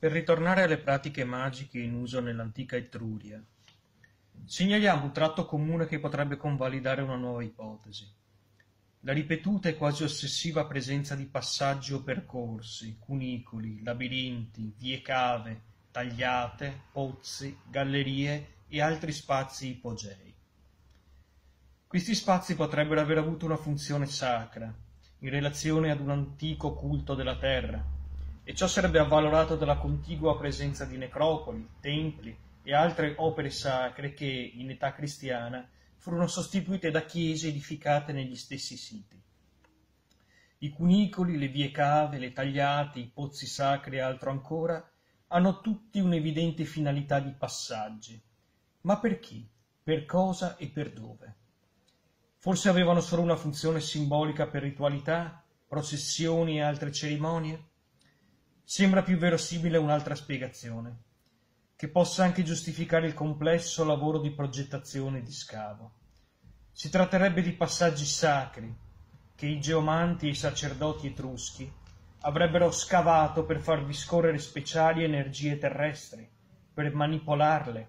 Per ritornare alle pratiche magiche in uso nell'antica Etruria, segnaliamo un tratto comune che potrebbe convalidare una nuova ipotesi. La ripetuta e quasi ossessiva presenza di passaggi o percorsi, cunicoli, labirinti, vie cave, tagliate, pozzi, gallerie e altri spazi ipogei. Questi spazi potrebbero aver avuto una funzione sacra, in relazione ad un antico culto della terra, e ciò sarebbe avvalorato dalla contigua presenza di necropoli, templi e altre opere sacre che, in età cristiana, furono sostituite da chiese edificate negli stessi siti. I cunicoli, le vie cave, le tagliate, i pozzi sacri e altro ancora hanno tutti un'evidente finalità di passaggi. Ma per chi? Per cosa e per dove? Forse avevano solo una funzione simbolica per ritualità, processioni e altre cerimonie? Sembra più verosimile un'altra spiegazione, che possa anche giustificare il complesso lavoro di progettazione e di scavo. Si tratterebbe di passaggi sacri che i geomanti e i sacerdoti etruschi avrebbero scavato per farvi scorrere speciali energie terrestri, per manipolarle,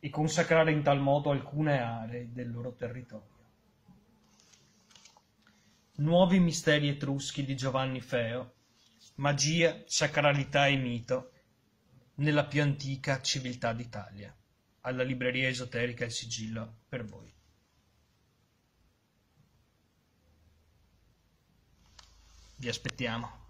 e consacrare in tal modo alcune aree del loro territorio. Nuovi misteri etruschi di Giovanni Feo, magia, sacralità e mito nella più antica civiltà d'Italia. Alla libreria esoterica Il Sigillo per voi. Vi aspettiamo.